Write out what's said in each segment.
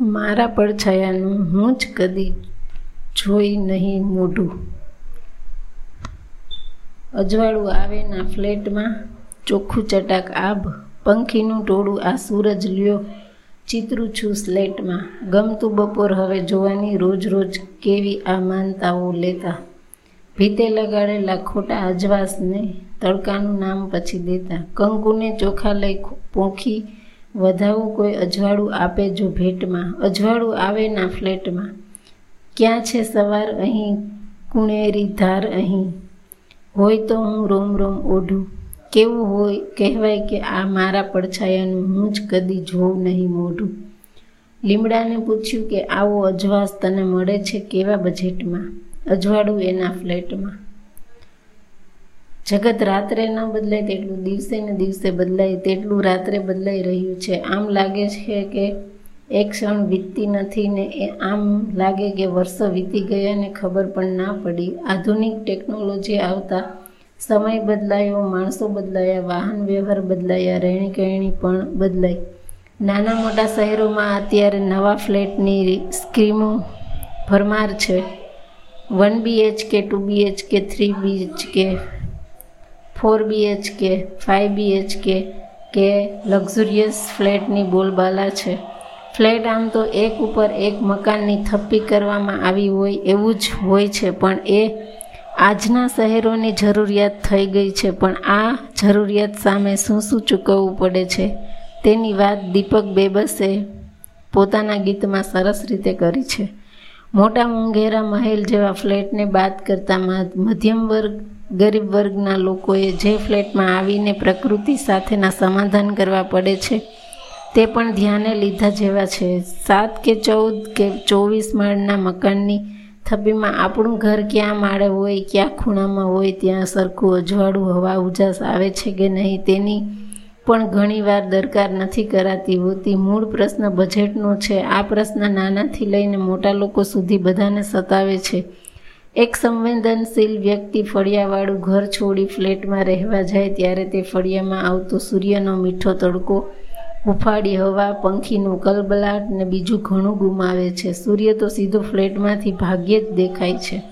મારા પડછાયાનું હું જ કદી જોઈ નહીં મોઢું. અજવાળું આવે ના ફ્લેટમાં ચોખ્ખું ચટાક આભ, પંખીનું ટોળું આ સૂરજ લ્યો. ચિત્રું છું સ્લેટમાં. ગમતું બપોર હવે જોવાની રોજ રોજ કેવી આ માનતાઓ લેતા. ભીતે લગાડેલા ખોટા અજવાસને તડકાનું નામ પછી દેતા. કંકુને ચોખા લઈ પોંખી વધાવું કોઈ અજવાળું આપે જો ભેટમાં? અજવાળું આવે ના ફ્લેટમાં. ક્યાં છે સવાર અહીં? કુણેરી ધાર અહીં. હોય તો હું રોમ રોમ ઓઢું. કેવું હોય? કહેવાય કે આ મારા પડછાયાનું હું જ કદી જોઉં નહીં મોઢું. લીમડાને પૂછ્યું કે આવો અજવાસ તને મળે છે કેવા બજેટમાં? અજવાળું એના ફ્લેટમાં. જગત રાત્રે ન બદલાય તેટલું દિવસે ને દિવસે બદલાય તેટલું રાત્રે બદલાઈ રહ્યું છે. આમ લાગે છે કે એક ક્ષણ વીતતી નથી ને એ આમ લાગે કે વર્ષો વીતી ગયા ને ખબર પણ ના પડી. આધુનિક ટેકનોલોજી આવતા સમય બદલાયો, માણસો બદલાયા, વાહન વ્યવહાર બદલાયા રહેણી કહેણી પણ બદલાઈ. નાના મોટા શહેરોમાં અત્યારે નવા ફ્લેટની સ્કીમો ભરમાર છે. One BHK two BHK three BHK four BHK five BHK કે લક્ઝુરિયસ ફ્લેટની બોલબાલા છે. ફ્લેટ આમ તો એક ઉપર એક મકાનની થપ્પી કરવામાં આવી હોય એવું જ હોય છે, પણ એ આજના શહેરોની જરૂરિયાત થઈ ગઈ છે, પણ આ જરૂરિયાત સામે શું શું ચૂકવવું પડે છે, તેની વાત દીપક બેબસે પોતાના ગીતમાં સરસ રીતે કરી છે. મોટા મોંઘેરા મહેલ જેવા ફ્લેટને બાદ કરતાં મધ્યમ વર્ગ ગરીબ વર્ગના લોકોએ જે ફ્લેટમાં આવીને પ્રકૃતિ સાથેના સમાધાન કરવા પડે છે, તે પણ ધ્યાને લીધા જેવા છે. સાત કે ચૌદ કે ચોવીસ માળના મકાનની થપ્પીમાં આપણું ઘર ક્યાં માળે હોય, ક્યાં ખૂણામાં હોય, ત્યાં સરખું અજવાળું હવા ઉજાસ આવે છે કે નહીં, તેની પણ ઘણીવાર દરકાર નથી કરાતી હોતી. મૂળ પ્રશ્ન બજેટનો છે. આ પ્રશ્ન નાનાથી લઈને મોટા લોકો સુધી બધાને સતાવે છે. એક સંવેદનશીલ વ્યક્તિ ફળિયાવાળું ઘર છોડી ફ્લેટમાં રહેવા જાય ત્યારે તે ફળિયામાં આવતો સૂર્યનો મીઠો તડકો હુફાળી હવા, પંખીનું કલબલાટ ને બીજું ઘણું ગુમાવે છે. સૂર્ય તો સીધો ફ્લેટમાંથી ભાગ્યે જ દેખાય છે.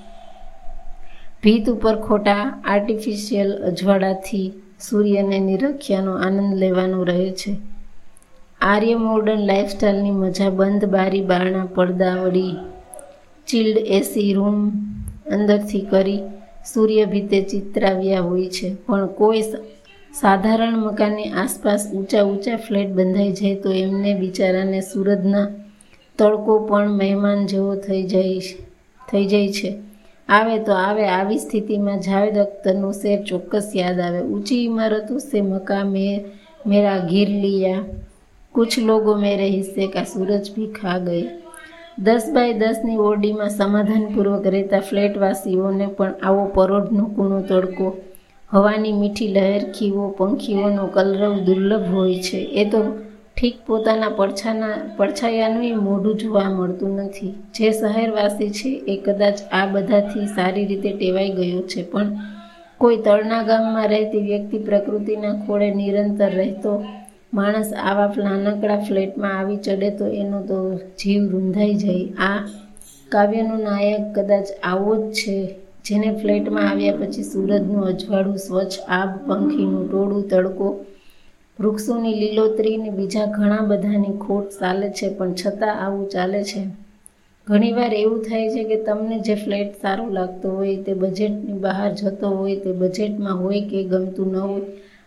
ભીત ઉપર ખોટા આર્ટિફિશિયલ અજવાળાથી સૂર્યને નિરખ્યાનો આનંદ લેવાનો રહે છે. આર્ય મોર્ડન લાઇફસ્ટાઇલની મજા બંધ બારી બારણા, પડદા, વળી ચિલ્ડ એસી રૂમ અંદરથી કરી સૂર્ય ભીતે ચિતરાવ્યા હોય છે. પણ કોઈ સાધારણ મકાનની આસપાસ ઊંચા ઊંચા ફ્લેટ બંધાઈ જાય તો એમને બિચારાને સુરતના તડકો પણ મહેમાન જેવો થઈ જાય થઈ જાય છે. આવે તો આવે, આવી સ્થિતિમાં જાવેદ અખ્તરનું શેર ચોક્કસ યાદ આવે. ઊંચી ઇમારતો સે મકા મેં, મેરા ગીર લિયા. કુછ લોગો મેરે હિસ્સે કા સૂરજ ભી ખા ગયે. દસ બાય દસની ઓરડીમાં સમાધાનપૂર્વક રહેતા ફ્લેટવાસીઓને પણ આવો પરોઢનો કૂણો તડકો. હવાની મીઠી લહેર ખીવો, પંખીઓનો કલરવ દુર્લભ હોય છે. એ તો ઠીક પોતાના પડછાના, પડછાયાનું મોઢું જોવા મળતું નથી. જે શહેરવાસી છે એ કદાચ આ બધાથી સારી રીતે ટેવાઈ ગયો છે, પણ કોઈ તળના ગામમાં રહેતી વ્યક્તિ પ્રકૃતિના ખોળે નિરંતર રહેતો માણસ આવા નાનકડા ફ્લેટમાં આવી ચડે તો એનો તો જીવ રૂંધાઈ જાય. આ કાવ્યનો નાયક કદાચ આવો જ છે. જેને ફ્લેટમાં આવ્યા પછી સૂરજનું અજવાળું સ્વચ્છ આબ પંખીનું ટોળું, તડકો, વૃક્ષોની લીલોતરી ને બીજા ઘણા બધાની ખોટ ચાલે છે, પણ છતાં આવું ચાલે છે. ઘણીવાર એવું થાય છે કે તમને જે ફ્લેટ સારો લાગતો હોય, તે બજેટની બહાર જતો હોય, તે બજેટમાં હોય કે ગમતું ન હોય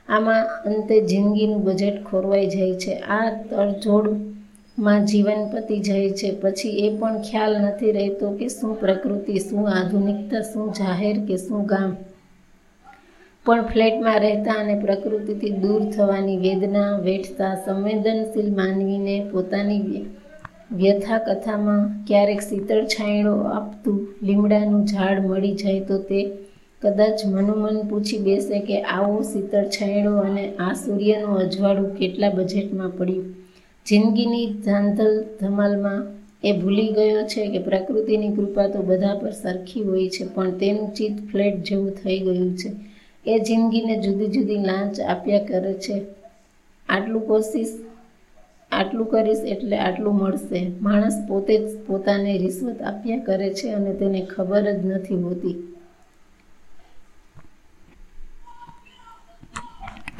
આમાં અંતે જિંદગીનું બજેટ ખોરવાઈ જાય છે. આ તડજોડમાં જીવન પતી જાય છે. પછી એ પણ ખ્યાલ નથી રહેતો કે શું પ્રકૃતિ, શું આધુનિકતા, શું જાહેર કે શું ગામ. પણ ફ્લેટમાં રહેતા અને પ્રકૃતિથી દૂર થવાની વેદના, વેઠતા, સંવેદનશીલ માનવીને પોતાની વ્યથા કથામાં ક્યારેક શીતળ છાંયડો આપતું લીમડાનું ઝાડ મળી જાય તો તે કદાચ મનોમન પૂછી બેસે કે આવો શીતળ છાંયડો અને આ સૂર્યનું અજવાળું કેટલા બજેટમાં પડ્યું? જિંદગીની ધાંધલ ધમાલમાં એ ભૂલી ગયો છે કે પ્રકૃતિની કૃપા તો બધા પર સરખી હોય છે, પણ તેનું ચિત્ત ફ્લેટ જેવું થઈ ગયું છે. એ જિંદગીને જુદી જુદી લાંચ આપ્યા કરે છે. આટલું કોશિશ, આટલું કરીશ એટલે આટલું મળશે. માણસ પોતે જ પોતાને રિશ્વત આપ્યા કરે છે અને તેને ખબર જ નથી હોતી.